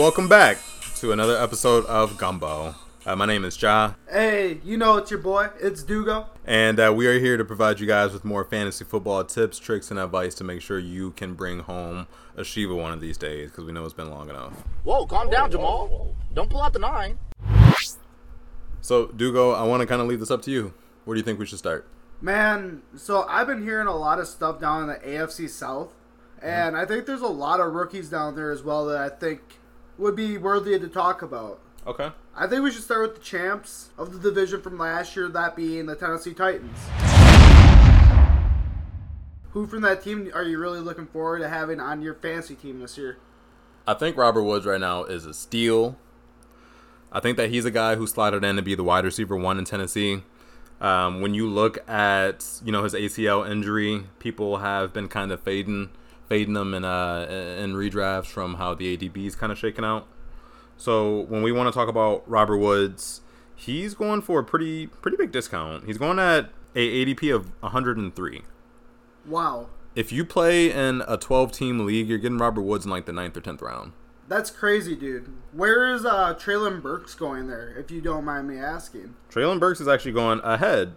Hey, welcome back to another episode of Gumbo. Uh, my name is Ja, Hey, you know it's your boy. It's Dugo. and uh, we are here to provide you guys with more fantasy football tips, tricks, and advice to make sure you can bring home a Shiva one of these days because we know it's been long enough. Whoa, calm down, Jamal. Don't pull out the nine. So, Dugo, I want to kind of leave this up to you. Where do you think we should start? Man, so I've been hearing a lot of stuff down in the AFC South, and I think there's a lot of rookies down there as well that I think would be worthy to talk about. Okay. I think we should start with the champs of the division from last year, that being the Tennessee Titans. Who from that team are you really looking forward to having on your fantasy team this year? I think Robert Woods right now is a steal. I think that he's a guy who slotted in to be the wide receiver one in Tennessee. Um, when you look at you know his ACL injury, people have been kind of fading fading them in uh in redrafts from how the ADP is kind of shaking out. So when we want to talk about Robert Woods, he's going for a pretty pretty big discount. He's going at a ADP of 103. Wow. If you play in a 12 team league, you're getting Robert Woods in like the ninth or 10th round. That's crazy, dude. Where is uh, Treylon Burks going there, if you don't mind me asking? Treylon Burks is actually going ahead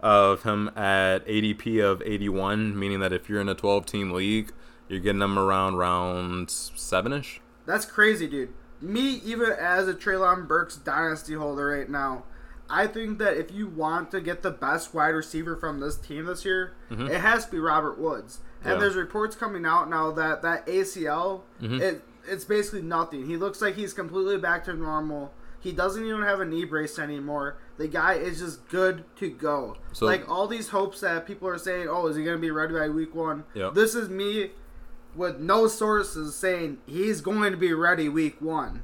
of him at ADP of 81, meaning that if you're in a 12 team league, you're getting them around round seven ish. That's crazy, dude. Me, even as a Treylon Burks dynasty holder right now, I think that if you want to get the best wide receiver from this team this year, it has to be Robert Woods. And Mm-hmm. Yeah. there's reports coming out now that that ACL, Mm-hmm. it it's basically nothing. He looks like he's completely back to normal. He doesn't even have a knee brace anymore. The guy is just good to go. So- like all these hopes that people are saying, "Oh, is he going to be ready by week one?" This is me with no sources saying he's going to be ready week one.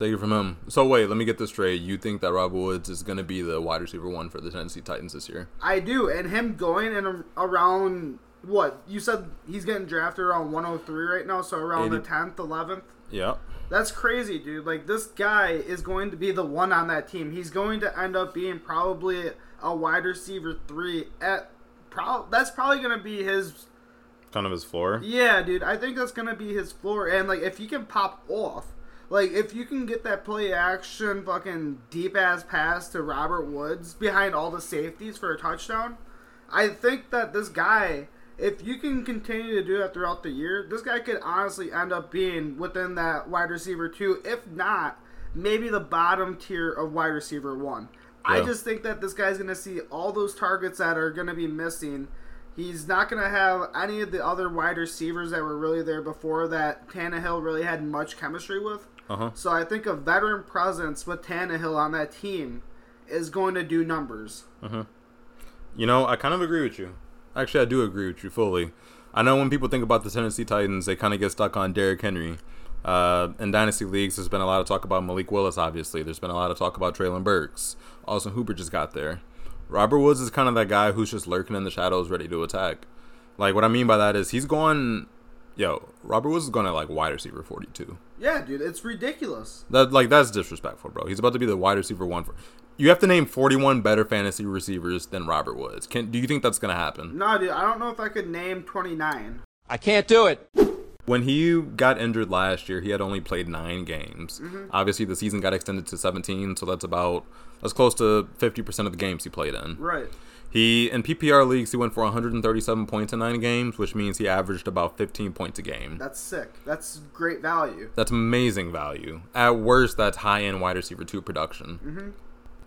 Take it from him. So wait, let me get this straight. You think that Robert Woods is going to be the wide receiver one for the Tennessee Titans this year? I do, and him going in around what you said he's getting drafted around 103 right now, so around the 10th, 11th. Yeah. That's crazy, dude. Like this guy is going to be the one on that team. He's going to end up being probably a wide receiver three at. Pro- that's probably going to be his Kind of his floor. Yeah, dude, I think that's gonna be his floor. And like, if he can pop off, like if you can get that play action, fucking deep ass pass to Robert Woods behind all the safeties for a touchdown, I think that this guy, if you can continue to do that throughout the year, this guy could honestly end up being within that wide receiver two, if not maybe the bottom tier of wide receiver one. I just think that this guy's gonna see all those targets that are gonna be missing. He's not going to have any of the other wide receivers that were really there before that Tannehill really had much chemistry with. Uh huh. So I think a veteran presence with Tannehill on that team is going to do numbers. You know, I kind of agree with you. Actually, I do agree with you fully. I know when people think about the Tennessee Titans, they kind of get stuck on Derrick Henry. Uh, in dynasty leagues, there's been a lot of talk about Malik Willis. Obviously, there's been a lot of talk about Treylon Burks. Austin Hooper just got there. Robert Woods is kind of that guy who's just lurking in the shadows, ready to attack. Like what I mean by that is he's going, yo, Robert Woods is going to like wide receiver 42. Yeah, dude, it's ridiculous. That like that's disrespectful, bro. He's about to be the wide receiver one for. You have to name 41 better fantasy receivers than Robert Woods. Can do you think that's gonna happen? No, dude, I don't know if I could name 29. I can't do it. When he got injured last year, he had only played nine games. Mm-hmm. Obviously, the season got extended to 17, so that's about that's close to 50% of the games he played in. Right. He in PPR leagues he went for 137 points in nine games, which means he averaged about 15 points a game. That's sick. That's great value. That's amazing value. At worst, that's high end wide receiver two production. Mm-hmm.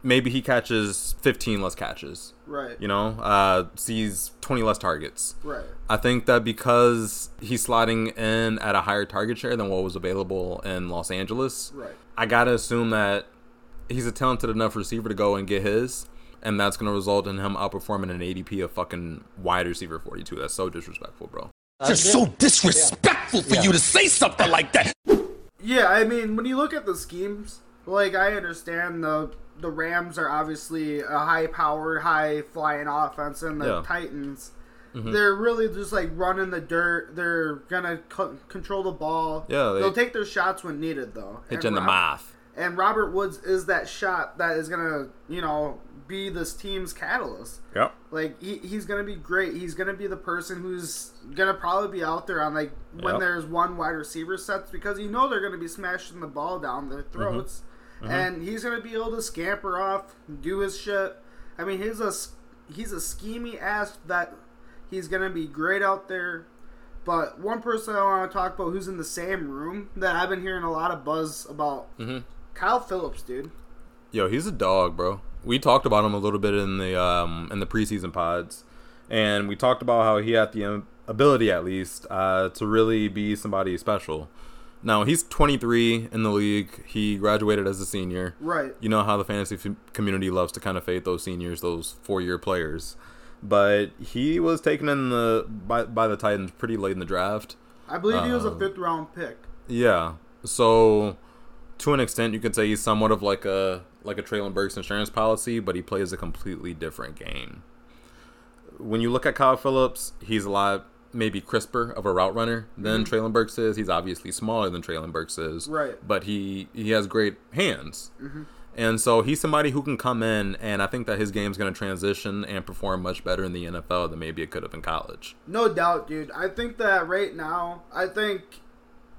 Maybe he catches 15 less catches. Right. You know, uh, sees 20 less targets. Right. I think that because he's slotting in at a higher target share than what was available in Los Angeles, Right. I gotta assume that he's a talented enough receiver to go and get his, and that's gonna result in him outperforming an ADP of fucking wide receiver 42. That's so disrespectful, bro. Just so disrespectful for you to say something like that. Yeah, I mean, when you look at the schemes, like I understand the the Rams are obviously a high powered, high flying offense, and the Yeah. Titans, mm-hmm. they're really just like running the dirt. They're gonna co- control the ball. Yeah, they- will take their shots when needed, though. And you in the mouth. And Robert Woods is that shot that is gonna, you know, be this team's catalyst. Yep. Like he, he's gonna be great. He's gonna be the person who's gonna probably be out there on like when Yep. there's one wide receiver sets because you know they're gonna be smashing the ball down their mm-hmm. throats, and he's gonna be able to scamper off, do his shit. I mean, he's a he's a schemy ass that he's gonna be great out there. But one person I want to talk about who's in the same room that I've been hearing a lot of buzz about, Mhm. Kyle Phillips, dude. Yo, he's a dog, bro. We talked about him a little bit in the um, in the preseason pods, and we talked about how he had the um, ability, at least, uh, to really be somebody special. Now he's 23 in the league. He graduated as a senior. Right. You know how the fantasy f- community loves to kind of fade those seniors, those four-year players. But he was taken in the by, by the Titans pretty late in the draft. I believe he was a Um, fifth round pick. Yeah. So to an extent you could say he's somewhat of like a like a Treylon Burks insurance policy, but he plays a completely different game. When you look at Kyle Phillips, he's a lot maybe crisper of a route runner than mm-hmm. Treylon Burks is. He's obviously smaller than Treylon Burks is. Right. But he he has great hands. Mm-hmm. And so he's somebody who can come in, and I think that his game's going to transition and perform much better in the NFL than maybe it could have in college. No doubt, dude. I think that right now, I think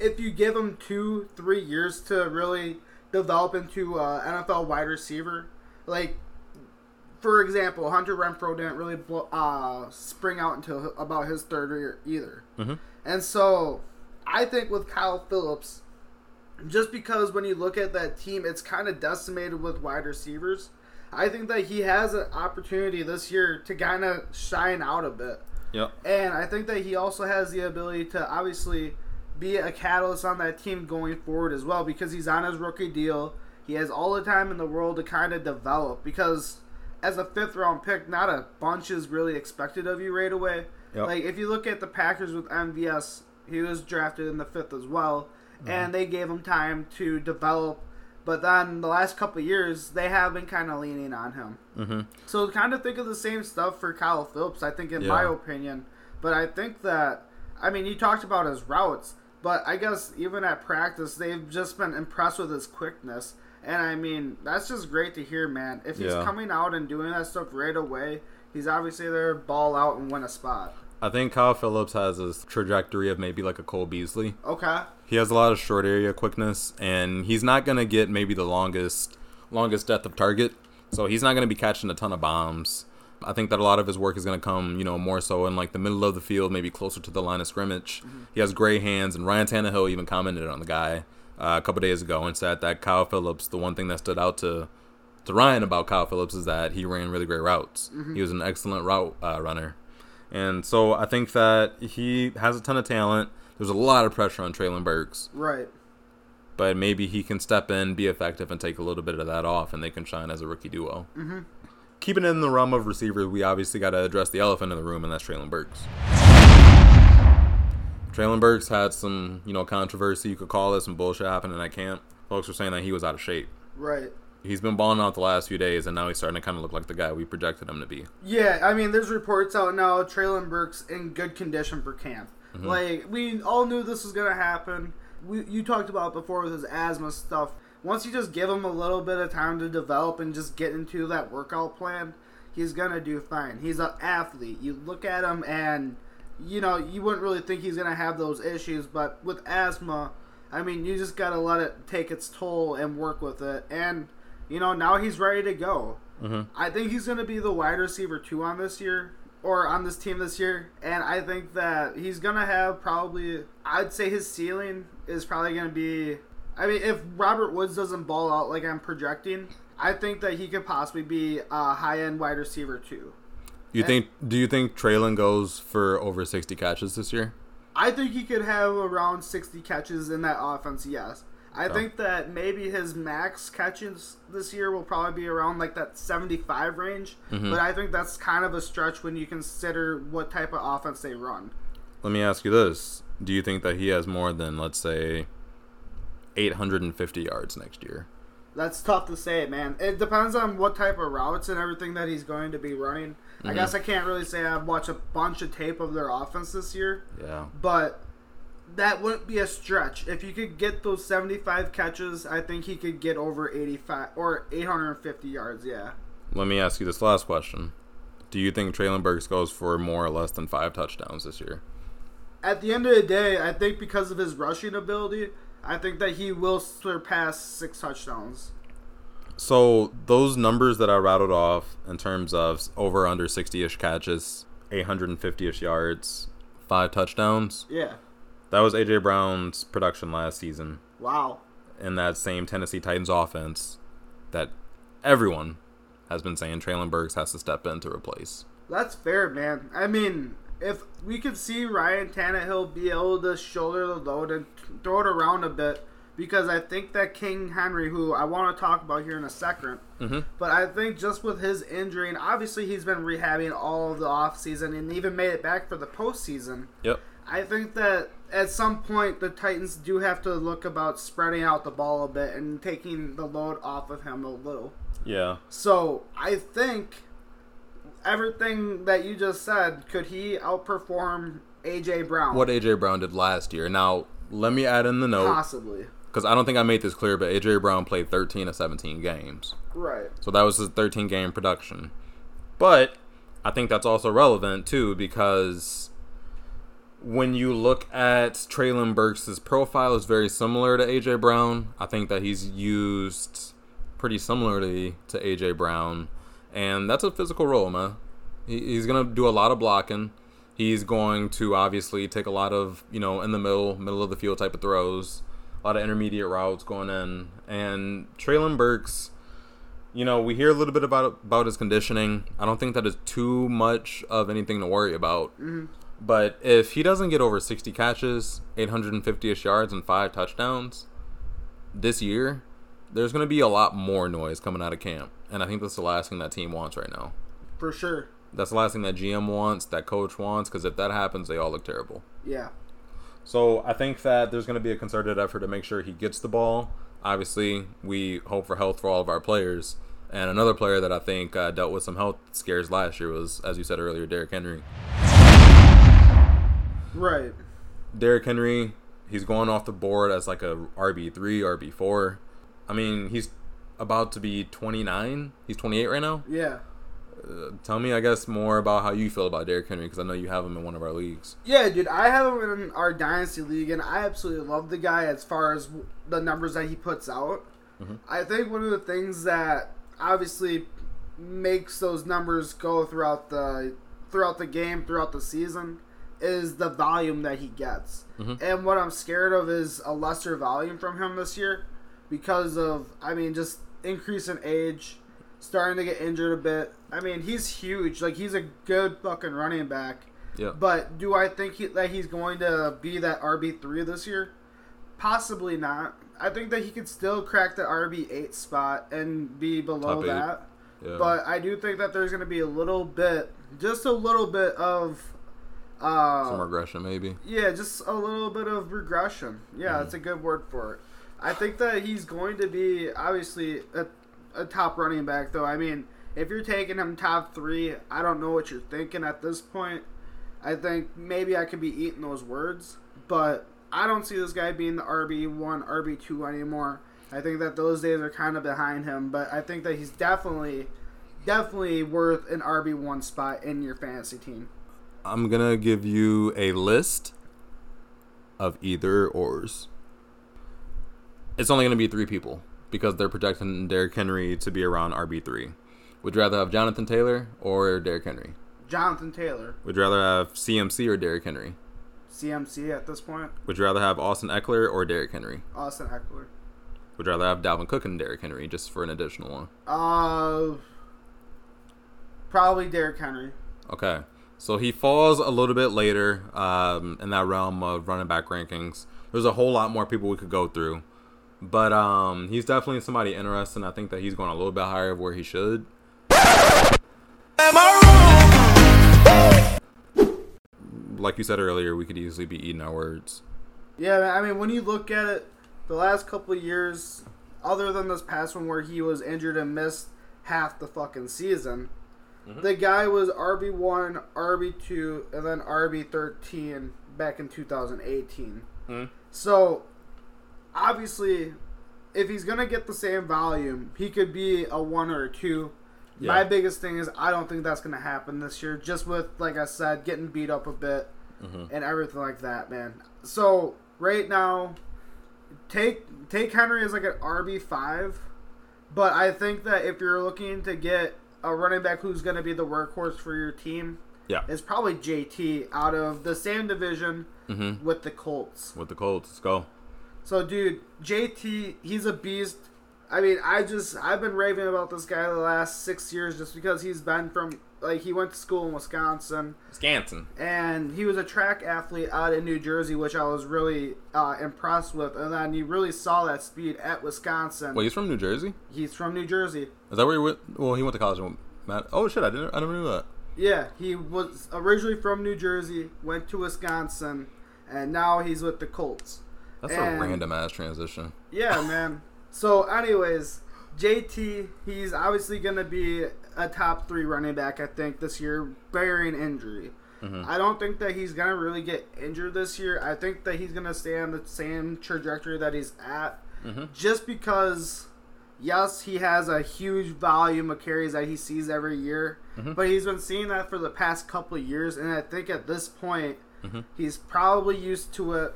if you give him two, three years to really develop into an NFL wide receiver, like for example, Hunter Renfrow didn't really uh, spring out until about his third year either, Mhm. and so I think with Kyle Phillips, just because when you look at that team, it's kind of decimated with wide receivers. I think that he has an opportunity this year to kind of shine out a bit. Yep. And I think that he also has the ability to obviously be a catalyst on that team going forward as well because he's on his rookie deal. He has all the time in the world to kind of develop because as a fifth round pick, not a bunch is really expected of you right away. Yep. Like if you look at the Packers with MVS, he was drafted in the fifth as well, and they gave him time to develop. But then the last couple of years, they have been kind of leaning on him. Mm-hmm. So kind of think of the same stuff for Kyle Phillips, I think, in my opinion. But I think that, I mean, you talked about his routes, but I guess even at practice, they've just been impressed with his quickness. And I mean, that's just great to hear, man. If he's Yeah. coming out and doing that stuff right away, he's obviously there to ball out and win a spot. I think Kyle Phillips has this trajectory of maybe like a Cole Beasley. Okay. He has a lot of short area quickness, and he's not gonna get maybe the longest longest depth of target. So he's not gonna be catching a ton of bombs. I think that a lot of his work is gonna come, you know, more so in like the middle of the field, maybe closer to the line of scrimmage. Mm-hmm. He has gray hands, and Ryan Tannehill even commented on the guy uh, a couple days ago and said that Kyle Phillips, the one thing that stood out to to Ryan about Kyle Phillips is that he ran really great routes. He was an excellent route uh, runner. And so I think that he has a ton of talent. There's a lot of pressure on Treylon Burks, Right. but maybe he can step in, be effective, and take a little bit of that off, and they can shine as a rookie duo. Mm-hmm. Keeping it in the realm of receivers, we obviously got to address the elephant in the room, and that's Treylon Burks. Treylon Burks had some, you know, controversy, you could call it, some bullshit happening at camp. Folks were saying that he was out of shape. Right. He's been balling out the last few days, and now he's starting to kind of look like the guy we projected him to be. Yeah, I mean, there's reports out now. Treylon Burks in good condition for camp. Mm-hmm. Like we all knew this was gonna happen. We you talked about before with his asthma stuff. Once you just give him a little bit of time to develop and just get into that workout plan, he's gonna do fine. He's an athlete. You look at him and you know you wouldn't really think he's gonna have those issues, but with asthma, I mean, you just gotta let it take its toll and work with it. And you know now he's ready to go. Mm-hmm. I think he's going to be the wide receiver two on this year or on this team this year, and I think that he's going to have probably. I'd say his ceiling is probably going to be. I mean, if Robert Woods doesn't ball out like I'm projecting, I think that he could possibly be a high end wide receiver too. You think? Do you think Treylon goes for over sixty catches this year? I think he could have around 60 catches in that offense, yes. I think that maybe his max catches this year will probably be around like that 75 range, mm-hmm. but I think that's kind of a stretch when you consider what type of offense they run. Let me ask you this: Do you think that he has more than, let's say, eight hundred and fifty yards next year? That's tough to say, man. It depends on what type of routes and everything that he's going to be running. I mm-hmm. guess I can't really say I've watched a bunch of tape of their offense this year. Yeah. but that wouldn't be a stretch. If you could get those 75 catches, I think he could get over 85 or 850 yards. Yeah. Let me ask you this last question: Do you think Treylon Burks goes for more or less than five touchdowns this year? At the end of the day, I think because of his rushing ability, I think that he will surpass six touchdowns. So those numbers that I rattled off in terms of over under 60ish catches, 850ish yards, five touchdowns, Yeah. that was AJ Brown's production last season Wow. in that same Tennessee Titans offense that everyone has been saying Treylon Burks has to step in to replace. That's fair, man. I mean, if we could see Ryan Tannehill be able to shoulder the load and throw it around a bit, because I think that King Henry, who I want to talk about here in a 2nd Mhm. but I think just with his injury, and obviously he's been rehabbing all of the offseason and even made it back for the postseason. Yep. I think that at some point the Titans do have to look about spreading out the ball a bit and taking the load off of him a little. Yeah. So I think everything that you just said, could he outperform AJ Brown? What AJ Brown did last year. Now, let me add in the note possibly? Because I don't think I made this clear, but AJ Brown played 13 of 17 games. Right. So that was his 13 game production. But I think that's also relevant too because when you look at Treylon Burks' profile is very similar to AJ Brown. I think that he's used pretty similarly to AJ Brown, and that's a physical role, man. He's gonna do a lot of blocking. He's going to obviously take a lot of you know in the middle, middle of the field type of throws, a lot of intermediate routes going in, and Treylon Burks you know, we hear a little bit about about his conditioning. I don't think that is too much of anything to worry about. Mm-hmm. But if he doesn't get over 60 catches, 850ish yards, and five touchdowns this year, there's going to be a lot more noise coming out of camp. And I think that's the last thing that team wants right now. For sure. That's the last thing that GM wants, that coach wants, because if that happens, they all look terrible. Yeah. So I think that there's going to be a concerted effort to make sure he gets the ball. Obviously, we hope for health for all of our players. And another player that I think uh, dealt with some health scares last year was, as you said earlier, Derrick Henry. Right. Derrick Henry, he's going off the board as like a RB three, RB four. I mean, he's about to be 29. He's 28 right now. Yeah. Tell me, I guess, more about how you feel about Derrick Henry because I know you have him in one of our leagues. Yeah, dude, I have him in our dynasty league, and I absolutely love the guy as far as the numbers that he puts out. Mm-hmm. I think one of the things that obviously makes those numbers go throughout the throughout the game, throughout the season, is the volume that he gets. Mm-hmm. And what I'm scared of is a lesser volume from him this year because of, I mean, just increase in age, starting to get injured a bit. I mean, he's huge. Like he's a good fucking running back. Yeah. But do I think he, that he's going to be that RB three this year? Possibly not. I think that he could still crack the RB eight spot and be below that. Yeah. But I do think that there's going to be a little bit, just a little bit of, uh, some regression, maybe. yeah, just a little bit of regression. Yeah, that's a good word for it. I think that he's going to be obviously a, a top running back, though. I mean, if you're taking him top three, I don't know what you're thinking at this point. I think maybe I could be eating those words, but I don't see this guy being the RB1, RB2 anymore. I think that those days are kind of behind him, but I think that he's definitely, definitely worth an RB1 spot in your fantasy team. I'm gonna give you a list of either ors. It's only gonna be three people because they're projecting Derrick Henry to be around RB three. Would you rather have Jonathan Taylor or Derrick Henry? Jonathan Taylor, Would you rather have CMC or Derrick Henry? CMC at this point. Would you rather have Austin Ekeler or Derrick Henry? Austin Ekeler. Would you rather have Dalvin Cook and Derrick Henry just for an additional one? Uh, probably Derrick Henry. Okay. So he falls a little bit later um, in that realm of running back rankings. There's a whole lot more people we could go through. But um, he's definitely somebody interesting. I think that he's going a little bit higher of where he should. Like you said earlier, we could easily be eating our words. Yeah, I mean, when you look at it, the last couple of years, other than this past one where he was injured and missed half the fucking season, the guy was RB one, RB two, and then RB thirteen back in 2018. Mhm. So, obviously, if he's gonna get the same volume, he could be a one or a two. Yeah. My biggest thing is I don't think that's going to happen this year. Just with, like I said, getting beat up a bit Mm-hmm. and everything like that, man. So right now, take take Henry as like an RB five, but I think that if you're looking to get a running back who's going to be the workhorse for your team, Yeah. it's probably JT out of the same division Mm-hmm. with the Colts. With the Colts, let's go. So, dude, JT, he's a beast. I mean, I just I've been raving about this guy the last six years just because he's been from like he went to school in Wisconsin Scanson. and he was a track athlete out in New Jersey, which I was really uh, impressed with. And then you really saw that speed at Wisconsin. Wait, he's from New Jersey? He's from New Jersey. Is that where he went? Well, he went to college. with Matt. Oh shit! I didn't. I never knew that. Yeah, he was originally from New Jersey, went to Wisconsin, and now he's with the Colts. That's And- a random ass transition. Yeah, man. So, anyways, JT, he's obviously going to be a top three running back, I think, this year, bearing injury. Mm-hmm. I don't think that he's going to really get injured this year. I think that he's going to stay on the same trajectory that he's at, mm-hmm. just because, yes, he has a huge volume of carries that he sees every year, mm-hmm. but he's been seeing that for the past couple of years, and I think at this point, he's probably used to it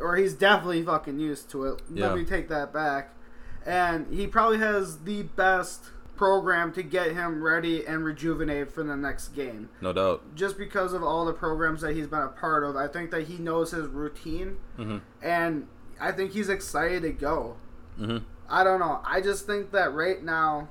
or he's definitely fucking used to it. Yeah. Let me take that back. And he probably has the best program to get him ready and rejuvenated for the next game. No doubt. Just because of all the programs that he's been a part of, I think that he knows his routine, Mhm. and I think he's excited to go. Mhm. I don't know. I just think that right now,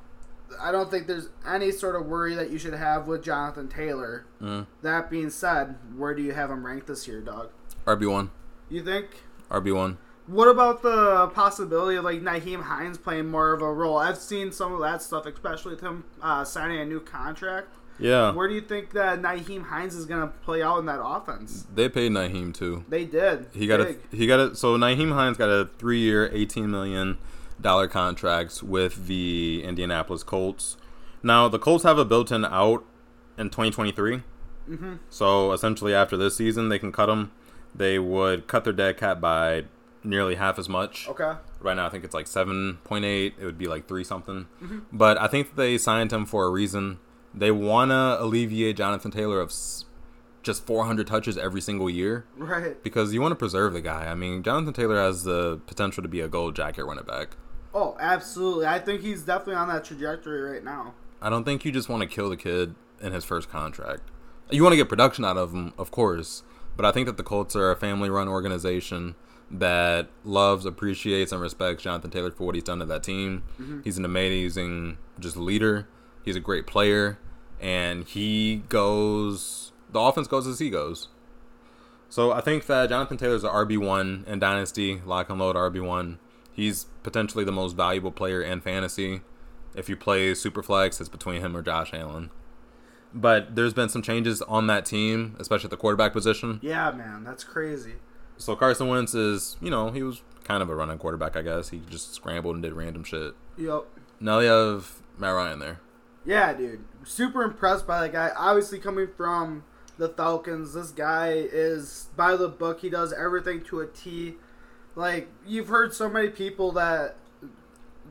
I don't think there's any sort of worry that you should have with Jonathan Taylor. Mhm. That being said, where do you have him ranked this year, dog? RB one. You think? RB one. What about the possibility of like Nyheim Hines playing more of a role? I've seen some of that stuff, especially with him uh, signing a new contract. Yeah. Where do you think that Nyheim Hines is going to play out in that offense? They paid Nyheim too. They did. He got Big. a he got a so Nyheim Hines got a three year, eighteen million dollar contract with the Indianapolis Colts. Now the Colts have a built in out in twenty twenty three. Mm-hmm. So essentially, after this season, they can cut him. They would cut their dead cap by nearly half as much. Okay. Right now, I think it's like seven point eight. It would be like three something. Mm-hmm. But I think they signed him for a reason. They want to alleviate Jonathan Taylor of just 400 touches every single year Right. because you want to preserve the guy. I mean, Jonathan Taylor has the potential to be a gold jacket running back. Oh, absolutely. I think he's definitely on that trajectory right now. I don't think you just want to kill the kid in his first contract. You want to get production out of him, of course, but I think that the Colts are a family-run organization that loves, appreciates, and respects Jonathan Taylor for what he's done to that team. Mm-hmm. He's an amazing just leader. He's a great player, and he goes. The offense goes as he goes. So I think that Jonathan Taylor's a RB one in Dynasty, lock and load RB one. He's potentially the most valuable player in fantasy. If you play Superflex, it's between him or Josh Allen. But there's been some changes on that team, especially at the quarterback position. Yeah, man. That's crazy. So Carson Wentz is, you know, he was kind of a running quarterback, I guess. He just scrambled and did random shit. Yep. Now you have Matt Ryan there. Yeah, dude. Super impressed by that guy. Obviously, coming from the Falcons, this guy is by the book. He does everything to a T. Like, you've heard so many people that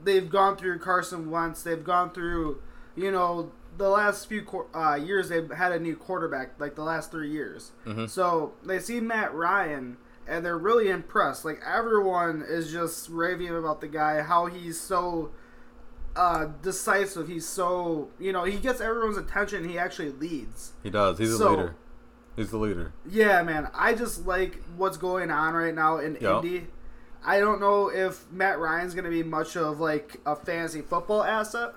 they've gone through Carson Wentz, they've gone through, you know, the last few uh, years they've had a new quarterback, like the last three years. So they see Matt Ryan and they're really impressed. Like, everyone is just raving about the guy, how he's so uh, decisive. He's so you know he gets everyone's attention. He actually leads. He does. He's a leader. He's the leader. Yeah, man. I just like what's going on right now in Yeah. Indy. I don't know if Matt Ryan's going to be much of like a fantasy football asset,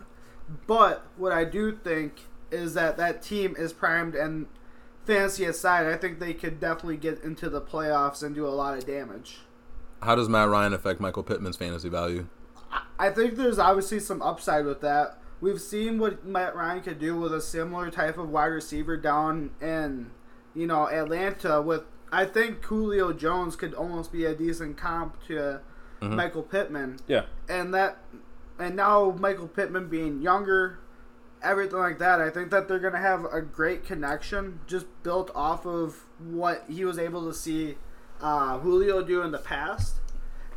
but what I do think is that that team is primed and fantasy aside, I think they could definitely get into the playoffs and do a lot of damage. How does Matt Ryan affect Michael Pittman's fantasy value? I think there's obviously some upside with that. We've seen what Matt Ryan could do with a similar type of wide receiver down in, you know, Atlanta. With I think Julio Jones could almost be a decent comp to mm-hmm. Michael Pittman, Yeah. and that, and now Michael Pittman being younger, everything like that. I think that they're gonna have a great connection just built off of what he was able to see uh, Julio do in the past.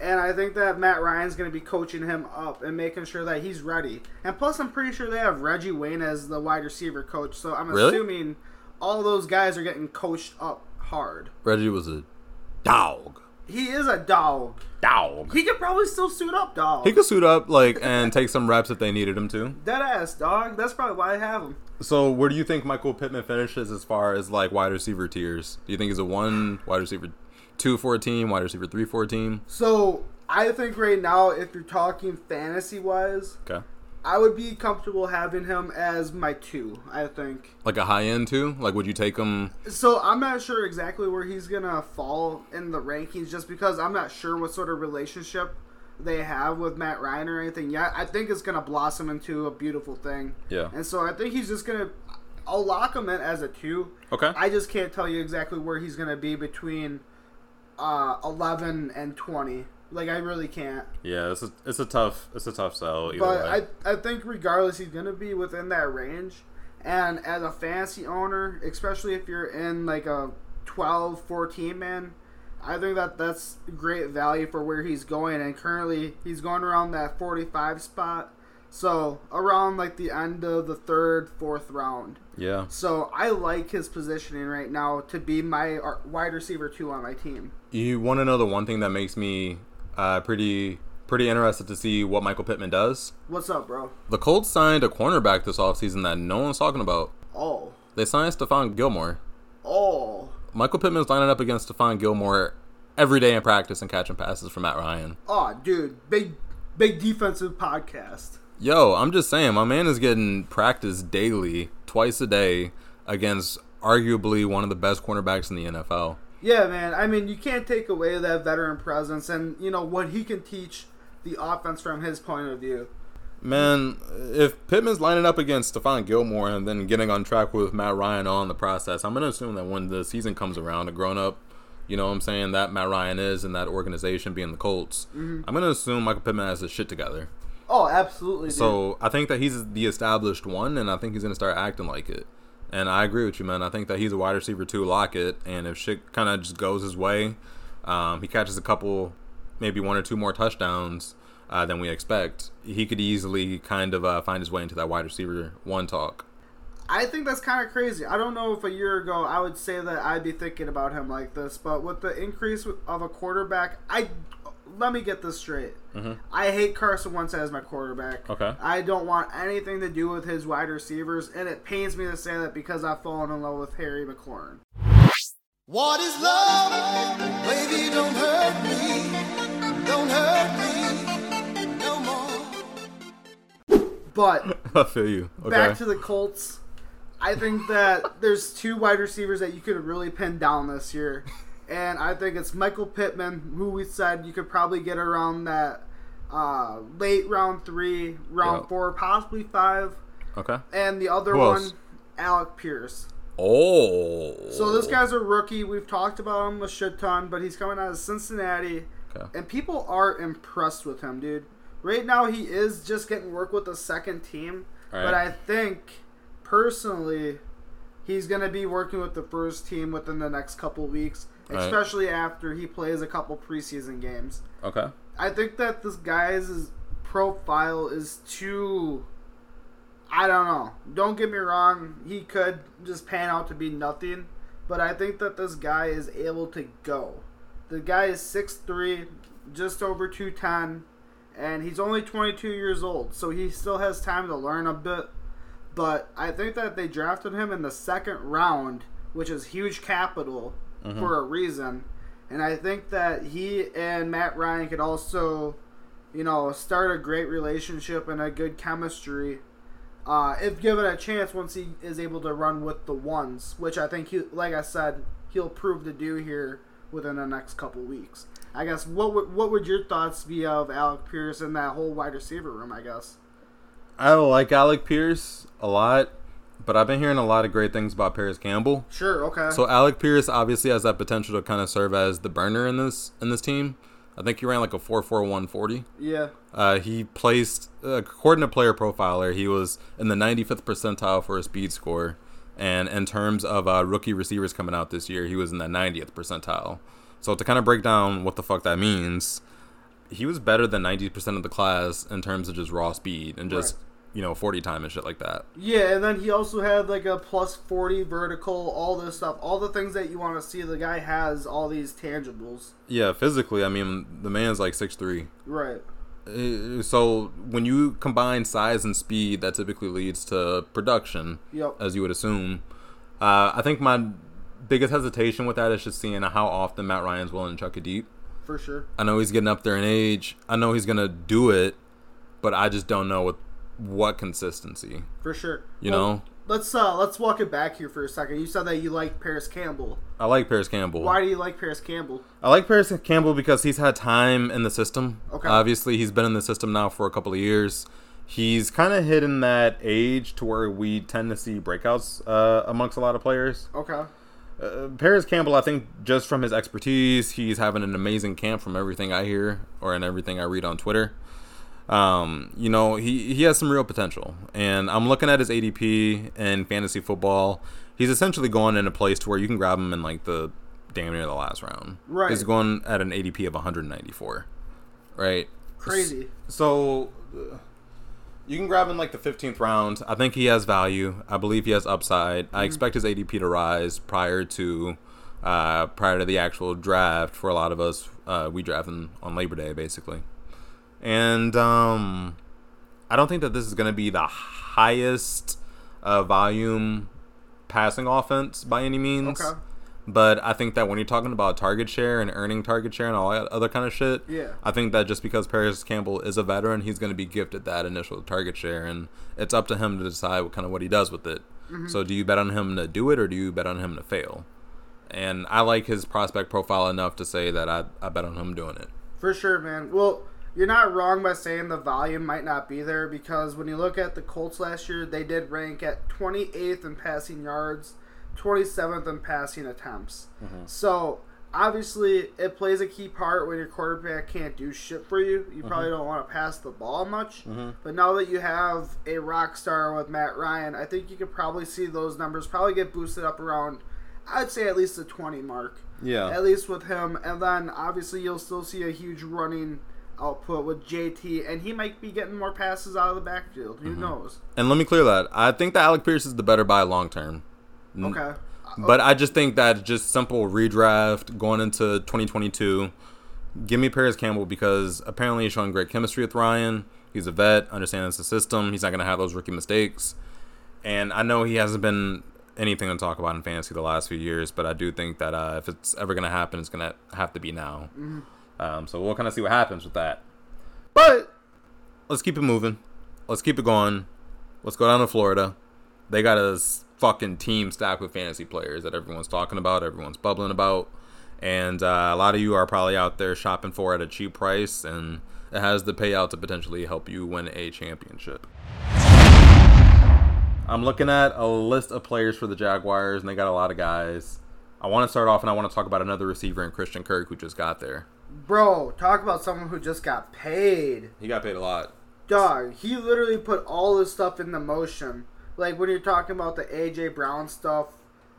And I think that Matt Ryan's going to be coaching him up and making sure that he's ready. And plus, I'm pretty sure they have Reggie Wayne as the wide receiver coach. So I'm Really? assuming all those guys are getting coached up hard. Reggie was a dog. He is a dog. Dog. He could probably still suit up, dog. He could suit up like and take some reps if they needed him to. Dead ass, dog. That's probably why I have him. So where do you think Michael Pittman finishes as far as like wide receiver tiers? Do you think he's a one wide receiver two for a team, wide receiver three for a team? So I think right now, if you're talking fantasy wise, Okay. I would be comfortable having him as my two. I think. Like a high end two. Like would you take him So I'm not sure exactly where he's gonna fall in the rankings, just because I'm not sure what sort of relationship they have with Matt Ryan or anything yet. I think it's gonna blossom into a beautiful thing. Yeah. And so I think he's just gonna. I'll lock him in as a two. Okay. I just can't tell you exactly where he's gonna be between uh, 11 and 20. Like I really can't. Yeah, it's a it's a tough it's a tough sell either But way. I, I think regardless, he's going to be within that range. And as a fantasy owner, especially if you're in like a 12, 14 man, I think that that's great value for where he's going. And currently, he's going around that 45 spot. So around like the end of the third, fourth round. yeah. So I like his positioning right now to be my uh, wide receiver two on my team. You want to know the one thing that makes me uh, pretty pretty interested to see what Michael Pittman does? What's up, bro? The Colts signed a cornerback this offseason that no one's talking about. Oh, They signed Stephon Gilmore. oh, Michael Pittman's lining up against Stephon Gilmore every day in practice and catching passes from Matt Ryan. oh, dude, big, big defensive podcast. Yo, I'm just saying, my man is getting practice daily, twice a day, against arguably one of the best cornerbacks in the NFL. Yeah, man. I mean, you can't take away that veteran presence and you know what he can teach the offense from his point of view. Man, if Pittman's lining up against Stephon Gilmore and then getting on track with Matt Ryan on the process, I'm going to assume that when the season comes around, a grown up, you know what I'm saying, that Matt Ryan is in that organization being the Colts, mm-hmm. I'm going to assume Michael Pittman has his shit together. Oh, absolutely. Dude. So I think that he's the established one, and I think he's going to start acting like it. And I agree with you, man. I think that he's a wide receiver too, lock it. And if shit kind of just goes his way, um, he catches a couple, maybe one or two more touchdowns uh, than we expect. He could easily kind of uh, find his way into that wide receiver one talk. I think that's kind of crazy. I don't know if a year ago I would say that I'd be thinking about him like this, but with the increase of a quarterback, I let me get this straight. I hate Carson Wentz as my quarterback. Mm-hmm. Okay. I don't want anything to do with his wide receivers, and it pains me to say that because I've fallen in love with Harry McLaurin. What is love? Baby, don't hurt me. Don't hurt me no more. But I feel you. Okay. back to the Colts. I think that there's two wide receivers that you could really pin down this year. And I think it's Michael Pittman, who we said you could probably get around that uh, late round three, round Yeah. four, possibly five. okay. And the other Who one, else? Alec Pierce. Oh. So this guy's a rookie. We've talked about him a shit ton, but he's coming out of Cincinnati. Okay. And people are impressed with him, dude. Right now, he is just getting work with the second team. All But. I think, personally, he's going to be working with the first team within the next couple weeks, right. especially after he plays a couple preseason games. Okay. I think that this guy's profile is too. I don't know. Don't get me wrong. He could just pan out to be nothing, but I think that this guy is able to go. The guy is 6'3", just over 210, and he's only 22 years old, so he still has time to learn a bit. But I think that they drafted him in the second round, which is huge capital for a reason. And I think that he and Matt Ryan could also, you know, start a great relationship and a good chemistry. Uh, if given a chance, once he is able to run with the ones, which I think he, like I said, he'll prove to do here within the next couple weeks. I guess what would what would your thoughts be of Alec Pierce and that whole wide receiver room? I guess. I like Alec Pierce a lot, but I've been hearing a lot of great things about Parris Campbell. Sure. Okay. So Alec Pierce obviously has that potential to kind of serve as the burner in this in this team. I think he ran like a four four one forty. yeah. Uh, he placed, uh, according to Player Profiler, he was in the 95th percentile for a speed score, and in terms of uh, rookie receivers coming out this year, he was in the 90th percentile. So to kind of break down what the fuck that means, he was better than 90% of the class in terms of just raw speed and just, Right. You know, 40 time and shit like that. Yeah, and then he also had like a plus 40 vertical, all this stuff, all the things that you want to see. The guy has all these tangibles. Yeah, physically, I mean, the man's like 6'3. Right. Uh, So when you combine size and speed, that typically leads to production, Yep. as you would assume. Uh, I think my biggest hesitation with that is just seeing how often Matt Ryan's willing to chuck a deep. For sure. I know he's getting up there in age. I know he's gonna do it, but I just don't know with what consistency. For sure. You Well, know, Let's uh let's walk it back here for a second. You said that you like Parris Campbell. I like Parris Campbell. Why do you like Parris Campbell? I like Parris Campbell because he's had time in the system. Okay. Obviously, he's been in the system now for a couple of years. He's kind of hit in that age to where we tend to see breakouts uh, amongst a lot of players. Okay. Uh, Parris Campbell, I think, just from his expertise, he's having an amazing camp from everything I hear or in everything I read on Twitter. Um, you know, he, he has some real potential. And I'm looking at his ADP in fantasy football. He's essentially going in a place to where you can grab him in like the damn near the last round. Right. He's going at an ADP of 194. Right. Crazy. So uh, you can grab him like the 15th round. I think he has value. I believe he has upside. I expect his ADP to rise prior to uh, prior to the actual draft. For a lot of us, uh, we draft him on Labor Day basically, and um, I don't think that this is going to be the highest uh, volume passing offense by any means. Okay. But I think that when you're talking about target share and earning target share and all that other kind of shit, Yeah. I think that just because Parris Campbell is a veteran, he's going to be gifted that initial target share, and it's up to him to decide what kind of what he does with it. So, do you bet on him to do it, or do you bet on him to fail? And I like his prospect profile enough to say that I, I bet on him doing it. For sure, man. Well, you're not wrong by saying the volume might not be there because when you look at the Colts last year, they did rank at 28th in passing yards, 27th in passing attempts. Mm-hmm. So obviously, it plays a key part when your quarterback can't do shit for you. You probably mm-hmm. don't want to pass the ball much. Mm-hmm. But now that you have a rock star with Matt Ryan, I think you could probably see those numbers probably get boosted up around. I'd say at least the 20 mark Yeah. at least with him. And then obviously you'll still see a huge running output with JT, and he might be getting more passes out of the backfield. Who knows? And let me clear that. I think that Alec Pierce is the better buy long term. Okay. But I just think that just simple redraft going into 2022. Give me Parris Campbell because apparently he's showing great chemistry with Ryan. He's a vet, understands the system. He's not going to have those rookie mistakes. And I know he hasn't been anything to talk about in fantasy the last few years, but I do think that uh, if it's ever going to happen, it's going to have to be now. Um, so we'll kind of see what happens with that. But let's keep it moving. Let's keep it going. Let's go down to Florida. They got a fucking team stacked with fantasy players that everyone's talking about, everyone's bubbling about. And uh, a lot of you are probably out there shopping for at a cheap price, and it has the payout to potentially help you win a championship. I'm looking at a list of players for the Jaguars, and they got a lot of guys. I want to start off, and I want to talk about another receiver in Christian Kirk who just got there. Bro, talk about someone who just got paid. He got paid a lot. Dog, he literally put all this stuff in the motion. Like when you're talking about the AJ Brown stuff,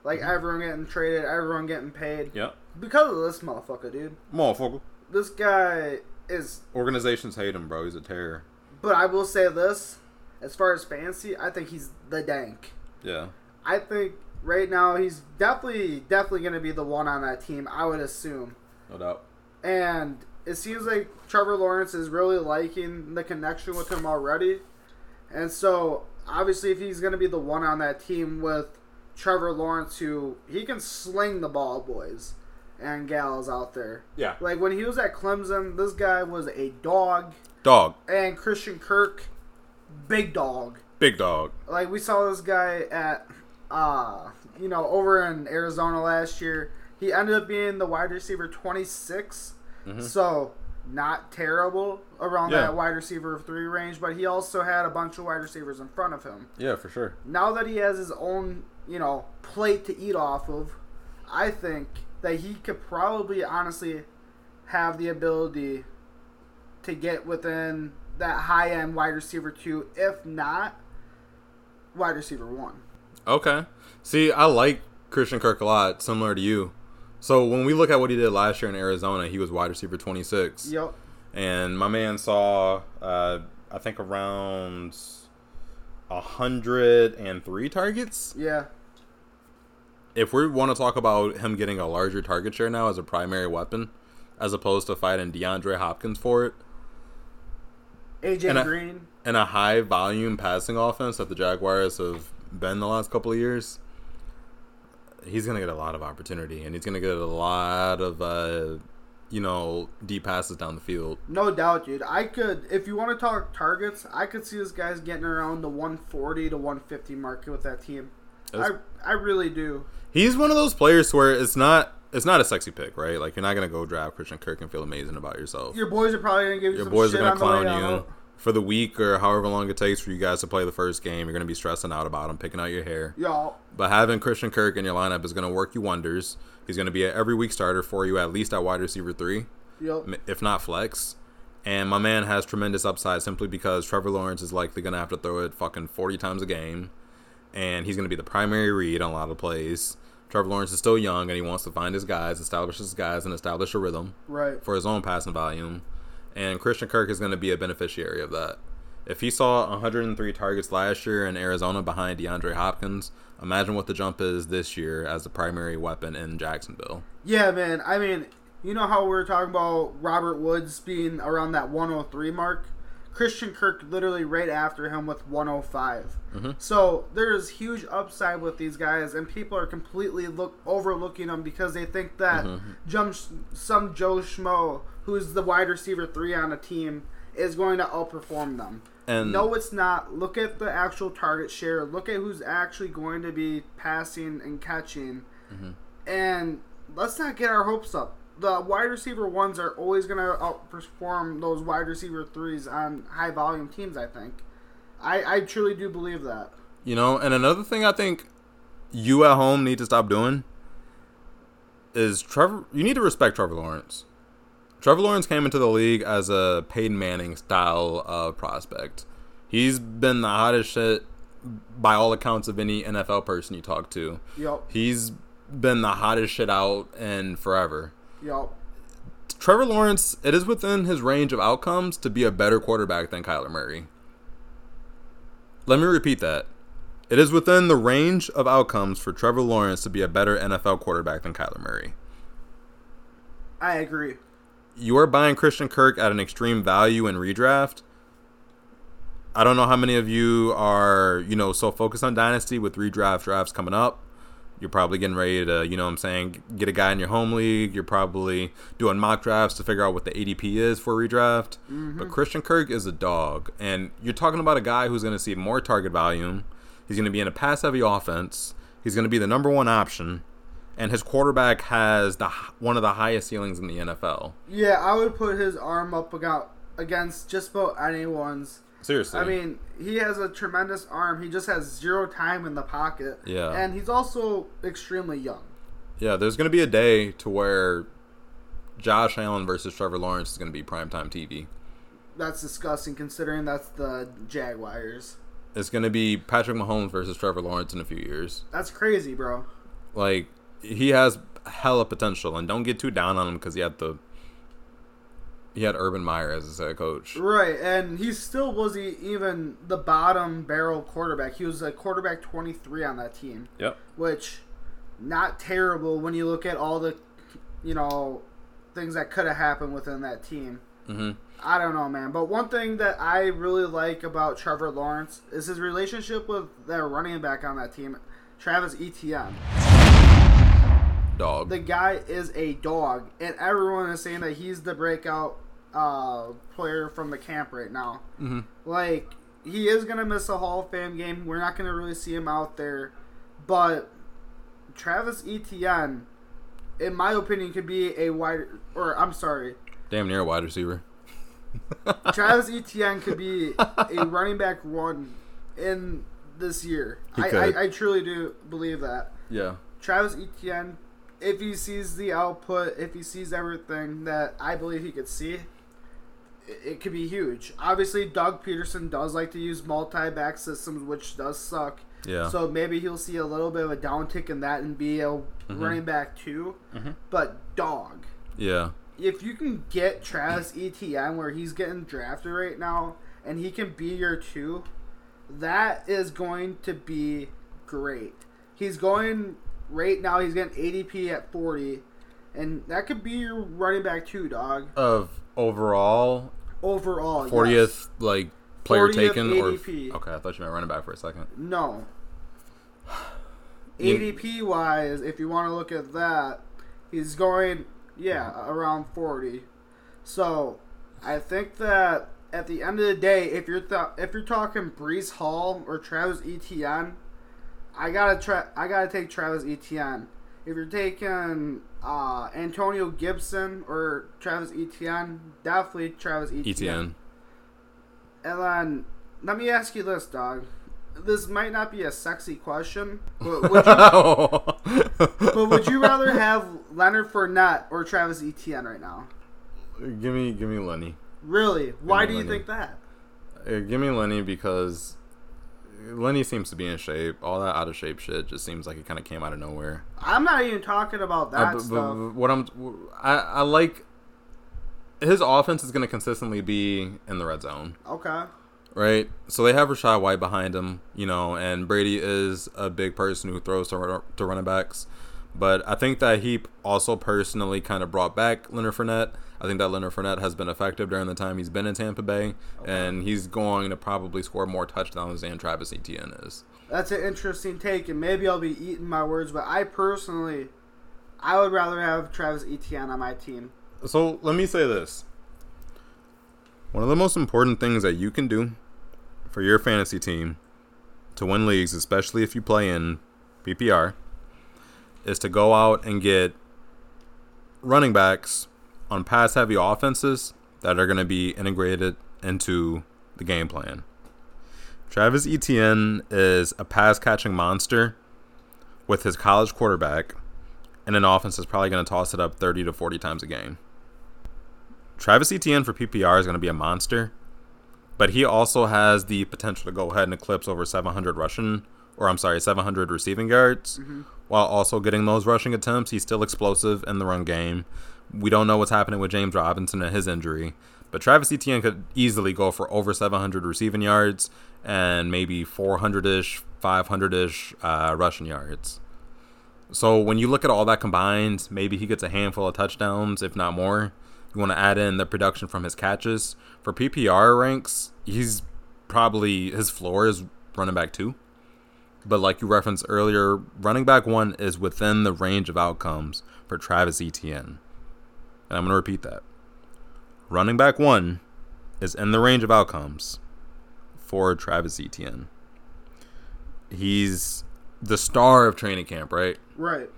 like mm-hmm. everyone getting traded, everyone getting paid. Yep. Because of this motherfucker, dude. Motherfucker. This guy is Organizations hate him, bro. He's a terror. but I will say this, as far as fancy, I think he's the dank. Yeah. I think right now he's definitely definitely going to be the one on that team. I would assume, No doubt. And it seems like Trevor Lawrence is really liking the connection with him already, and so obviously if he's going to be the one on that team with Trevor Lawrence, who he can sling the ball, boys and gals out there. Yeah. Like when he was at Clemson, this guy was a dog, Dog. and Christian Kirk, big dog. Big dog. like we saw this guy at uh you know over in Arizona last year. He ended up being the wide receiver 26. Mm-hmm. So not terrible around Yeah. that wide receiver 3 range, but he also had a bunch of wide receivers in front of him. Yeah, for sure. Now that he has his own, you know, plate to eat off of, I think that he could probably honestly have the ability to get within that high end wide receiver 2, if not wide receiver 1. Okay. See, I like Christian Kirk a lot, similar to you. So when we look at what he did last year in Arizona, he was wide receiver 26. Yep. and my man saw uh, I think around hundred and three targets. Yeah. If we want to talk about him getting a larger target share now as a primary weapon, as opposed to fighting DeAndre Hopkins for it, AJ And Green. and a high volume passing offense that the Jaguars have been the last couple of years, he's gonna get a lot of opportunity, and he's gonna get a lot of uh, you know deep passes down the field. No doubt, dude. I could, if you want to talk targets, I could see this guy's getting around the 140 to 150 market with that team. I, That's- I really do. He's one of those players where it's not it's not a sexy pick, right? Like you're not gonna go draft Christian Kirk and feel amazing about yourself. Your boys are probably gonna give you Your some boys are gonna on the way clown you out. For the week or however long it takes for you guys to play the first game. You're gonna be stressing out about him, picking out your hair. Y'all, But having Christian Kirk in your lineup is going to work you wonders. He's going to be an every week starter for you, at least at wide receiver three, yep. if not flex. And my man has tremendous upside simply because Trevor Lawrence is likely going to have to throw it fucking 40 times a game. And he's going to be the primary read on a lot of plays. Trevor Lawrence is still young and he wants to find his guys, establish his guys, and establish a rhythm Right. for his own passing volume. And Christian Kirk is going to be a beneficiary of that. If he saw 103 targets last year in Arizona behind DeAndre Hopkins, imagine what the jump is this year as the primary weapon in Jacksonville. Yeah, man. I mean, you know how we were talking about Robert Woods being around that 103 mark? Christian Kirk literally right after him with 105. Mm-hmm. So there's huge upside with these guys, and people are completely look overlooking them because they think that mm-hmm. jump, some Joe Schmo, who's the wide receiver three on a team, is going to outperform them. And No, it's not. Look at the actual target share. Look at who's actually going to be passing and catching. Mm-hmm. And let's not get our hopes up. The wide receiver ones are always going to outperform those wide receiver threes on high volume teams, I think. I, I truly do believe that. You know, and another thing I think you at home need to stop doing is Trevor. You need to respect Trevor Lawrence. Trevor Lawrence came into the league as a Peyton Manning style of prospect. He's been the hottest shit by all accounts of any NFL person you talk to. Yup. He's been the hottest shit out in forever. Yup. Trevor Lawrence, it is within his range of outcomes to be a better quarterback than Kyler Murray. Let me repeat that. It is within the range of outcomes for Trevor Lawrence to be a better NFL quarterback than Kyler Murray. I agree. You are buying Christian Kirk at an extreme value in redraft. I don't know how many of you are, you know, so focused on dynasty with redraft drafts coming up. You're probably getting ready to, you know what I'm saying, get a guy in your home league. You're probably doing mock drafts to figure out what the ADP is for redraft. Mm-hmm. But Christian Kirk is a dog. And you're talking about a guy who's going to see more target volume. He's going to be in a pass heavy offense. He's going to be the number one option. And his quarterback has the one of the highest ceilings in the NFL. Yeah, I would put his arm up against just about anyone's. Seriously. I mean, he has a tremendous arm. He just has zero time in the pocket. Yeah. And he's also extremely young. Yeah, there's going to be a day to where Josh Allen versus Trevor Lawrence is going to be primetime TV. That's disgusting considering that's the Jaguars. It's going to be Patrick Mahomes versus Trevor Lawrence in a few years. That's crazy, bro. Like, he has hella potential, and don't get too down on him because he had the. He had Urban Meyer as his head coach. Right, and he still wasn't even the bottom barrel quarterback. He was a quarterback 23 on that team, Yep. which not terrible when you look at all the, you know, things that could have happened within that team. hmm I don't know, man. But one thing that I really like about Trevor Lawrence is his relationship with their running back on that team, Travis Etienne. Dog. The guy is a dog, and everyone is saying that he's the breakout uh, player from the camp right now. hmm Like he is gonna miss a Hall of Fame game. We're not gonna really see him out there, but Travis Etienne, in my opinion, could be a wide or I'm sorry, Damn near a wide receiver. Travis Etienne could be a running back one in this year. I. I, I truly do believe that. Yeah. Travis Etienne, if he sees the output, if he sees everything that I believe he could see, it, could be huge. Obviously, Doug Pederson does like to use multi-back systems, which does suck. Yeah. So maybe he'll see a little bit of a downtick in that and be a Mm-hmm. running back too. But dog, Yeah. if you can get Travis Etienne where he's getting drafted right now, and he can be your two, that is going to be great. He's going right now. He's getting ADP at forty, and that could be your running back too, dog. Of overall Overall, fortieth like player 40th taken ADP. or okay, I thought you meant running back for a second. no. ADP wise, if you want to look at that, he's going yeah around forty. So I think that at the end of the day, if you're th- if you're talking Breece Hall or Travis Etienne, I gotta try. I gotta take Travis Etienne. If you're taking uh, Antonio Gibson or Travis Etienne, definitely Travis Etienne. ETN. And then let me ask you this, dog. This might not be a sexy question, but would you, but would you rather have Leonard Fournette or Travis Etienne right now? give me give me Lenny. Really? Why do you think that? Uh, give me Lenny because Lenny seems to be in shape. All that out of shape shit just seems like it kind of came out of nowhere. I'm not even talking about that Uh, but- stuff. but what I'm, I, I like his offense is going to consistently be in the red zone, okay. right? So they have Rachaad White behind him, you know, and Brady is a big person who throws to, to running backs. But I think that he also personally kind of brought back Leonard Fournette. I think that Leonard Fournette has been effective during the time he's been in Tampa Bay, and he's going to probably score more touchdowns than Travis Etienne is. That's an interesting take, and maybe I'll be eating my words, but I personally, I would rather have Travis Etienne on my team. So let me say this. One of the most important things that you can do for your fantasy team to win leagues, especially if you play in PPR, is to go out and get running backs on pass heavy offenses that are going to be integrated into the game plan. Travis Etienne is a pass catching monster with his college quarterback and an offense that's probably going to toss it up 30 to 40 times a game. Travis Etienne for PPR is going to be a monster, but he also has the potential to go ahead and eclipse over 700 rushing, or I'm sorry, 700 receiving yards, mm-hmm. While also getting those rushing attempts. He's still explosive in the run game. We don't know what's happening with James Robinson and his injury, but Travis Etienne could easily go for over 700 receiving yards and maybe 400 ish, 500 ish uh, rushing yards. So when you look at all that combined, maybe he gets a handful of touchdowns, if not more. You want to add in the production from his catches. For PPR ranks, he's probably his floor is running back two. But like you referenced earlier, running back one is within the range of outcomes for Travis Etienne. And I'm going to repeat that. Running back one is in the range of outcomes for Travis Etienne. He's the star of training camp, right? Right.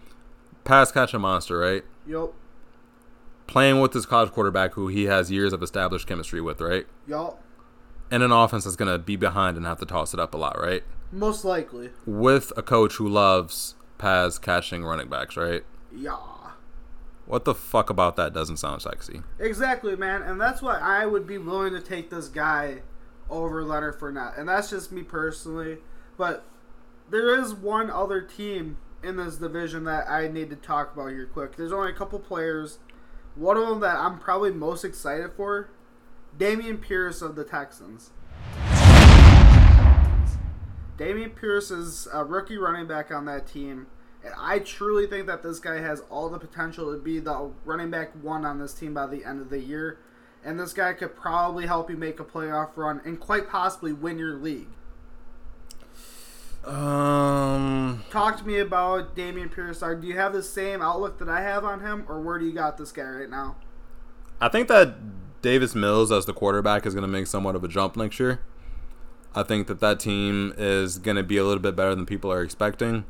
Pass catching monster, right? Yup. Playing with this college quarterback who he has years of established chemistry with, right? Yup. And an offense that's going to be behind and have to toss it up a lot, right? Most likely. With a coach who loves pass catching running backs, right? Yeah. What the fuck about that doesn't sound sexy? Exactly, man, and that's why I would be willing to take this guy over Leonard Fournette, and that's just me personally. But there is one other team in this division that I need to talk about here quick. There's only a couple players. One of them that I'm probably most excited for, Dameon Pierce of the Texans. Dameon Pierce is a rookie running back on that team. And I truly think that this guy has all the potential to be the running back one on this team by the end of the year. And this guy could probably help you make a playoff run and quite possibly win your league. Um, Talk to me about Dameon Pierce. Do you have the same outlook that I have on him, or where do you got this guy right now? I think that Davis Mills as the quarterback is going to make somewhat of a jump next year. I think that that team is going to be a little bit better than people are expecting.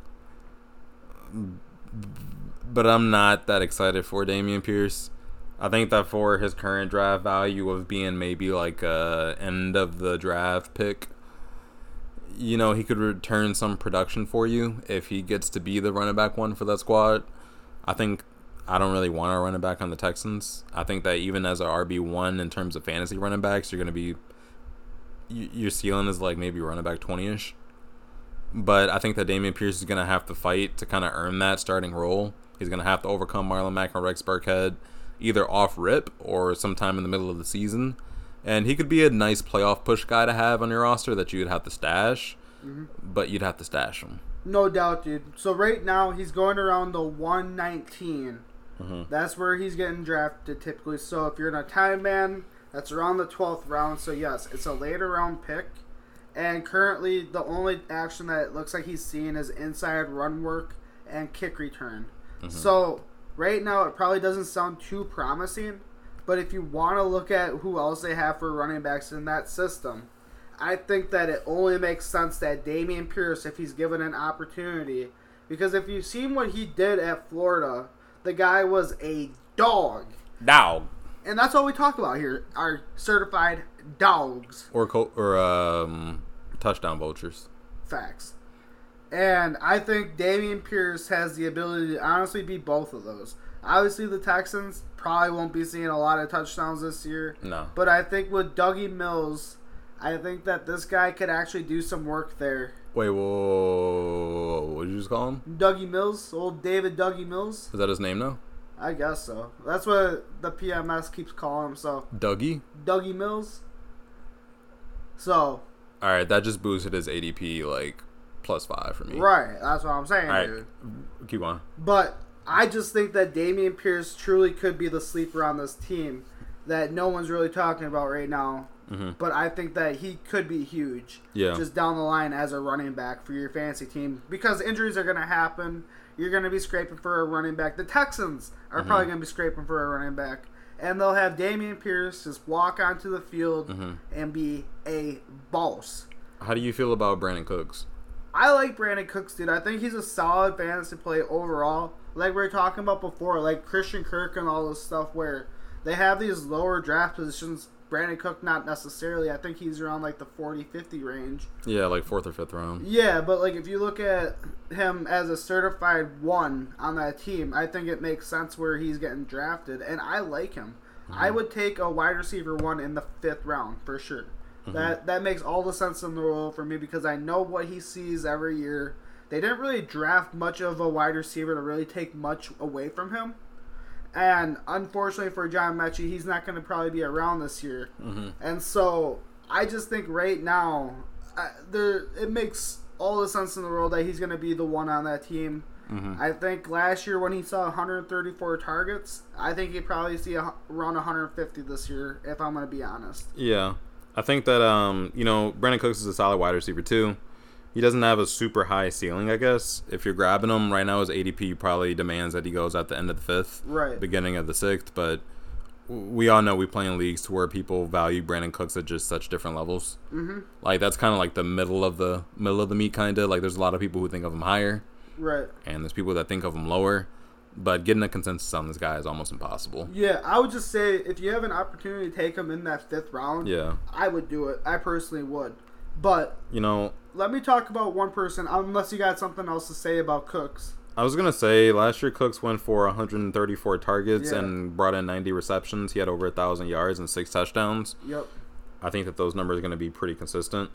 But I'm not that excited for Dameon Pierce. I think that for his current draft value of being maybe like a end of the draft pick, you know, he could return some production for you if he gets to be the running back one for that squad. I think I don't really want a running back on the Texans. I think that even as a RB one in terms of fantasy running backs, you're going to be your ceiling is like maybe running back twenty ish. But I think that Dameon Pierce is going to have to fight to kind of earn that starting role. He's going to have to overcome Marlon Mack and Rex Burkhead. either off rip or sometime in the middle of the season. And he could be a nice playoff push guy to have on your roster that you'd have to stash, mm-hmm. but you'd have to stash him. No doubt, dude. So right now he's going around the 119. Mm-hmm. That's where he's getting drafted typically. So if you're in a time man, that's around the 12th round. So yes, it's a later round pick. And currently, the only action that it looks like he's seeing is inside run work and kick return. Mm-hmm. So right now, it probably doesn't sound too promising. But if you want to look at who else they have for running backs in that system, I think that it only makes sense that Dameon Pierce, if he's given an opportunity, because if you've seen what he did at Florida, the guy was a dog. Dog. And that's all we talk about here are certified dogs. Or co- or um, touchdown vultures. Facts. And I think Dameon Pierce has the ability to honestly be both of those. Obviously, the Texans probably won't be seeing a lot of touchdowns this year. No. But I think with Dougie Mills, I think that this guy could actually do some work there. Wait, whoa, whoa, whoa, what did you just call him? Dougie Mills, old David Dougie Mills. Is that his name now? I guess so. That's what the PMS keeps calling him. So Dougie? Dougie Mills. So Alright, that just boosted his ADP like plus five for me. right, that's what I'm saying, dude. keep on. But I just think that Dameon Pierce truly could be the sleeper on this team that no one's really talking about right now. But I think that he could be huge. Mm-hmm. Yeah. Just down the line as a running back for your fantasy team because injuries are going to happen. You're going to be scraping for a running back. The Texans are Mm-hmm. probably going to be scraping for a running back. And they'll have Dameon Pierce just walk onto the field Mm-hmm. and be a boss. How do you feel about Brandin Cooks? I like Brandin Cooks, dude. I think he's a solid fantasy play overall. Like we were talking about before, like Christian Kirk and all this stuff where they have these lower draft positions. Brandin Cook, not necessarily. I think he's around like the 40 50 range. Yeah, like fourth or fifth round. Yeah, but like if you look at him as a certified one on that team, I think it makes sense where he's getting drafted, and I like him. I mm-hmm. would take a wide receiver one in the fifth round for sure. Mm-hmm. That that makes all the sense in the world for me because I know what he sees every year. They didn't really draft much of a wide receiver to really take much away from him. And unfortunately for John Metchie, he's not going to probably be around this year. Mm-hmm. And so I just think right now, I, there it makes all the sense in the world that he's going to be the one on that team. Mm-hmm. I think last year when he saw 134 targets, I think he'd probably see a, around 150 this year, if I'm going to be honest. Yeah. I think that um, you know, Brandin Cooks is a solid wide receiver too. He doesn't have a super high ceiling, I guess. If you're grabbing him right now, his ADP probably demands that he goes at the end of the fifth, Right. beginning of the sixth. But we all know we play in leagues to where people value Brandin Cooks at just such different levels. Mm-hmm. Like that's kind of like the middle of the middle of the meat, kind of like there's a lot of people who think of him higher, Right. and there's people that think of him lower. But getting a consensus on this guy is almost impossible. Yeah, I would just say if you have an opportunity to take him in that fifth round, Yeah, I would do it. I personally would. But you know, let me talk about one person, unless you got something else to say about Cooks. I was gonna say last year Cooks went for 134 targets Yeah. and brought in 90 receptions. He had over a thousand yards and six touchdowns. Yep. I think that those numbers are gonna be pretty consistent.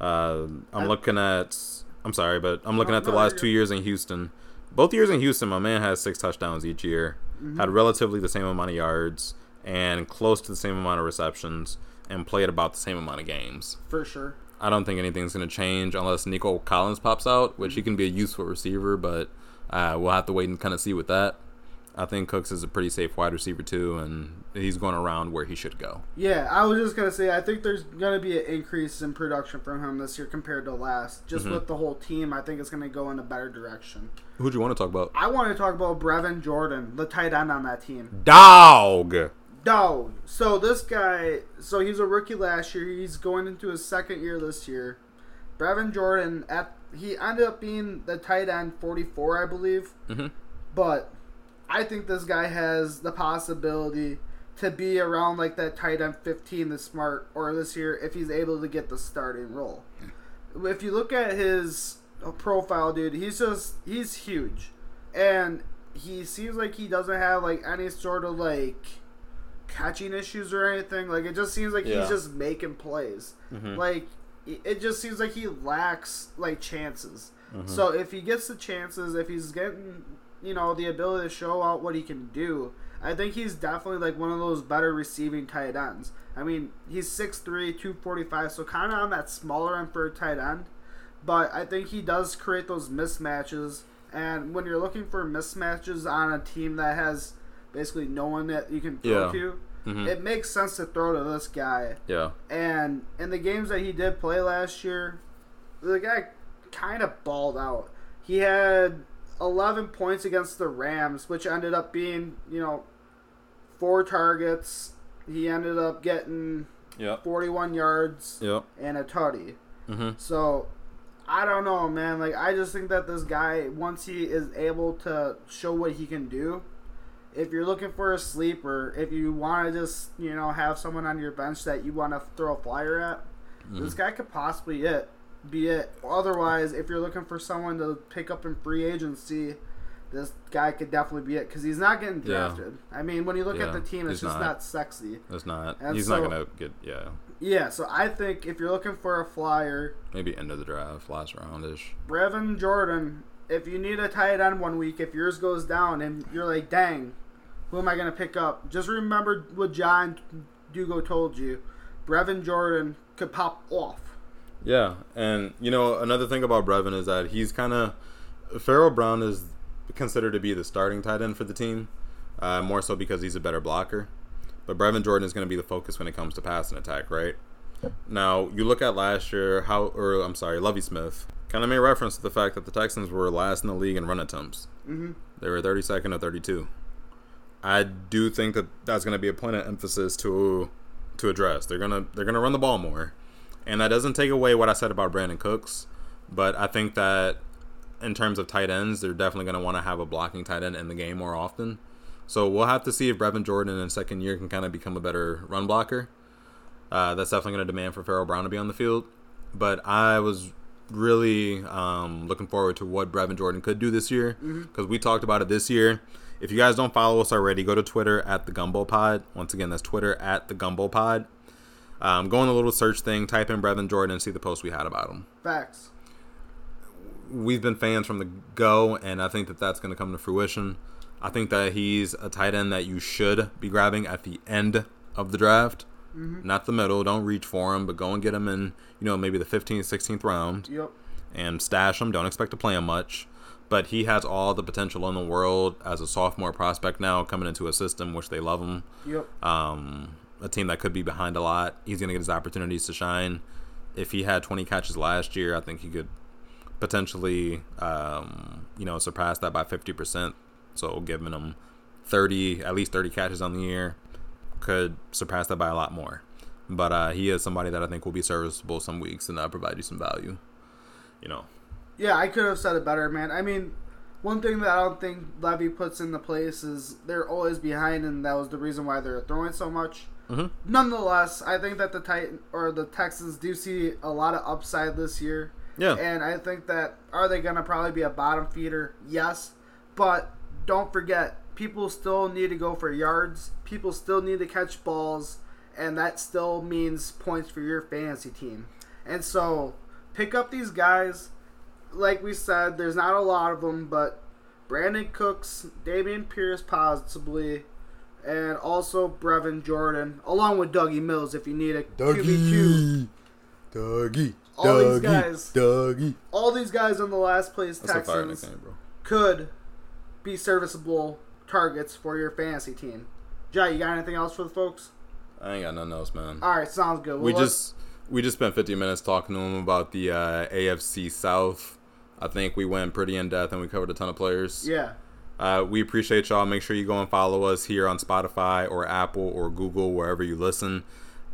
Uh, I'm I- looking at. I'm sorry, but I'm looking No, at the no, last two years in Houston. Both years in Houston, my man has six touchdowns each year. Mm-hmm. Had relatively the same amount of yards and close to the same amount of receptions, and played about the same amount of games. For sure. I don't think anything's going to change unless Nico Collins pops out, which he can be a useful receiver, but uh, we'll have to wait and kind of see with that. I think Cooks is a pretty safe wide receiver too, and he's going around where he should go. Yeah, I was just gonna say I think there's gonna be an increase in production from him this year compared to last. Just Mm-hmm. with the whole team, I think it's gonna go in a better direction. Who'd you want to talk about? I want to talk about Brevin Jordan, the tight end on that team. Dog. Dog. So this guy, so he's a rookie last year. He's going into his second year this year. Brevin Jordan at he ended up being the tight end 44, I believe. Mhm. But I think this guy has the possibility to be around like that tight end 15 this smart or this year if he's able to get the starting role. If you look at his profile, dude, he's just he's huge, and he seems like he doesn't have like any sort of like catching issues or anything. Like it just seems like Yeah. he's just making plays. Mm-hmm. Like it it just seems like he lacks like chances. Mm-hmm. So if he gets the chances, if he's getting you know the ability to show out what he can do, I think he's definitely like one of those better receiving tight ends. I mean, he's 6'3", 245, so kind of on that smaller end for a tight end. But I think he does create those mismatches. And when you're looking for mismatches on a team that has basically no one that you can throw Yeah. to, Mhm. it makes sense to throw to this guy. Yeah. And in the games that he did play last year, the guy kind of balled out. He had 11 points against the Rams, which ended up being, you know, four targets. He ended up getting Yep. 41 yards Yep. and a tutty. Mhm. So, I don't know, man. Like, I just think that this guy, once he is able to show what he can do, if you're looking for a sleeper, if you want to just, you know, have someone on your bench that you want to throw a flyer at, Mm-hmm. this guy could possibly it be it. Otherwise, if you're looking for someone to pick up in free agency, this guy could definitely be it because he's not getting Yeah. drafted. I mean, when you look Yeah, at the team, it's just not. not sexy. It's not. And he's so- not gonna get. Yeah. Yeah, so I think if you're looking for a flyer, Maybe end of the draft, last roundish. Brevin Jordan, if you need a tight end one week, if yours goes down and you're like, dang, who am I going to pick up? Just remember what John Dugo told you. Brevin Jordan could pop off. Yeah, and you know another thing about Brevin is that he's kind of Pharaoh Brown is considered to be the starting tight end for the team, uh, more so because he's a better blocker. But Brevin Jordan is going to be the focus when it comes to pass and attack, right? Now you look at last year, how or I'm sorry, Lovie Smith kind of made reference to the fact that the Texans were last in the league in run attempts. Mhm. They were 32nd or 32. I do think that that's going to be a point of emphasis to to address. They're gonna they're gonna run the ball more, and that doesn't take away what I said about Brandin Cooks. But I think that in terms of tight ends, they're definitely gonna want to have a blocking tight end in the game more often. So we'll have to see if Brevin Jordan in second year can kind of become a better run blocker. Uh, that's definitely going to demand for Pharaoh Brown to be on the field. But I was really um, looking forward to what Brevin Jordan could do this year because we talked about it this year. If you guys don't follow us already, go to Twitter at the Gumbo Pod. Once again, that's Twitter at the Gumbo Pod. Um, go on the little search thing, type in Brevin Jordan, and see the post we had about him. Facts. We've been fans from the go, and I think that that's going to come to fruition. I think that he's a tight end that you should be grabbing at the end of the draft, not the middle. Don't reach for him, but go and get him in, you know, maybe the 15th, 16th round Yep. and stash him. Don't expect to play him much. But he has all the potential in the world as a sophomore prospect now coming into a system which they love him. Yep. Um, a team that could be behind a lot. He's going to get his opportunities to shine. If he had 20 catches last year, I think he could potentially, um, you know, surpass that by 50%. So giving him 30, at least 30 catches on the year, could surpass that by a lot more. But uh, he is somebody that I think will be serviceable some weeks and uh, provide you some value. You know, Yeah, I could have said it better, man. I mean, one thing that I don't think Levy puts into place is they're always behind, and that was the reason why they're throwing so much. Mhm. Nonetheless, I think that the Titan or the Texans do see a lot of upside this year. Yeah. And I think that are they gonna probably be a bottom feeder? Yes, but don't forget, people still need to go for yards. People still need to catch balls, and that still means points for your fantasy team. And so, pick up these guys. Like we said, there's not a lot of them, but Brandin Cooks, Dameon Pierce, possibly, and also Brevin Jordan, along with Dougie Mills if you need a QB2. Dougie, All these guys. Dougie. All these guys on the last place That's a fire Texans nickname, bro. could be serviceable targets for your fantasy team. Jai, you got anything else for the folks? I ain't got nothing else, man. All right, sounds good. we Well, let's- just we just spent 15 minutes talking to him about the uh, AFC South. I think we went pretty in depth and we covered a ton of players. yeah, Uh, we appreciate y'all. Make sure you go and follow us here on Spotify or Apple or Google, wherever you listen.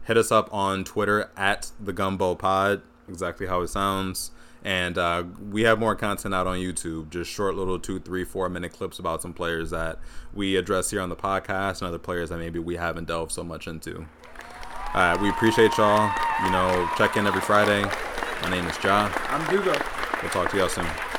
Hit us up on Twitter at the Gumbo Pod, exactly how it sounds. And uh, we have more content out on YouTube, just short little two, three, four minute clips about some players that we address here on the podcast and other players that maybe we haven't delved so much into. Uh, we appreciate y'all. You know, check in every Friday. My name is Ja. I'm Dugo. We'll talk to y'all soon.